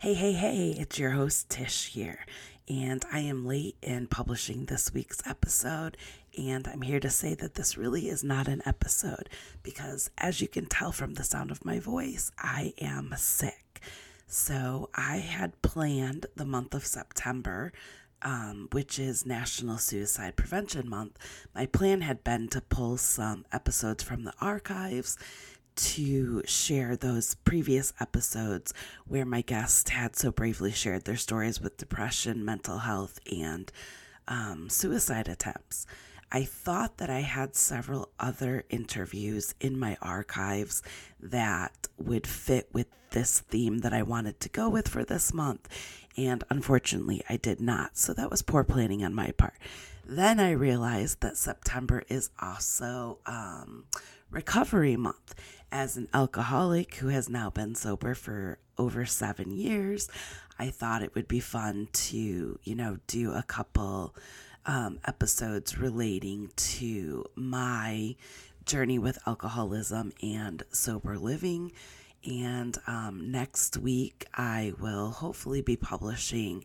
Hey, hey, hey, it's your host Tish here, and I am late in publishing this week's episode. And I'm here to say that this really is not an episode because, as you can tell from the sound of my voice, I am sick. So, I had planned the month of September um, which is National Suicide Prevention Month, my plan had been to pull some episodes from the archives to share those previous episodes where my guests had so bravely shared their stories with depression, mental health, and um, suicide attempts. I thought that I had several other interviews in my archives that would fit with this theme that I wanted to go with for this month, and unfortunately, I did not. So that was poor planning on my part. Then I realized that September is also um, recovery month. As an alcoholic who has now been sober for over seven years, I thought it would be fun to, you know, do a couple um, episodes relating to my journey with alcoholism and sober living. And um, next week, I will hopefully be publishing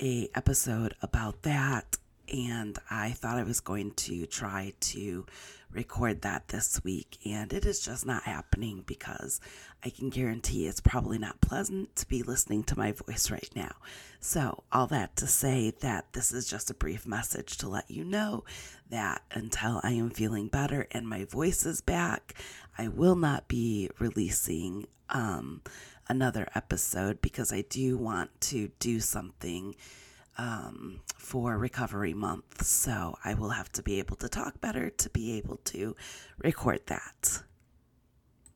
a episode about that. And I thought I was going to try to record that this week, and it is just not happening because I can guarantee it's probably not pleasant to be listening to my voice right now. So, all that to say that this is just a brief message to let you know that until I am feeling better and my voice is back, I will not be releasing um, another episode because I do want to do something um, for Recovery Month. So I will have to be able to talk better to be able to record that.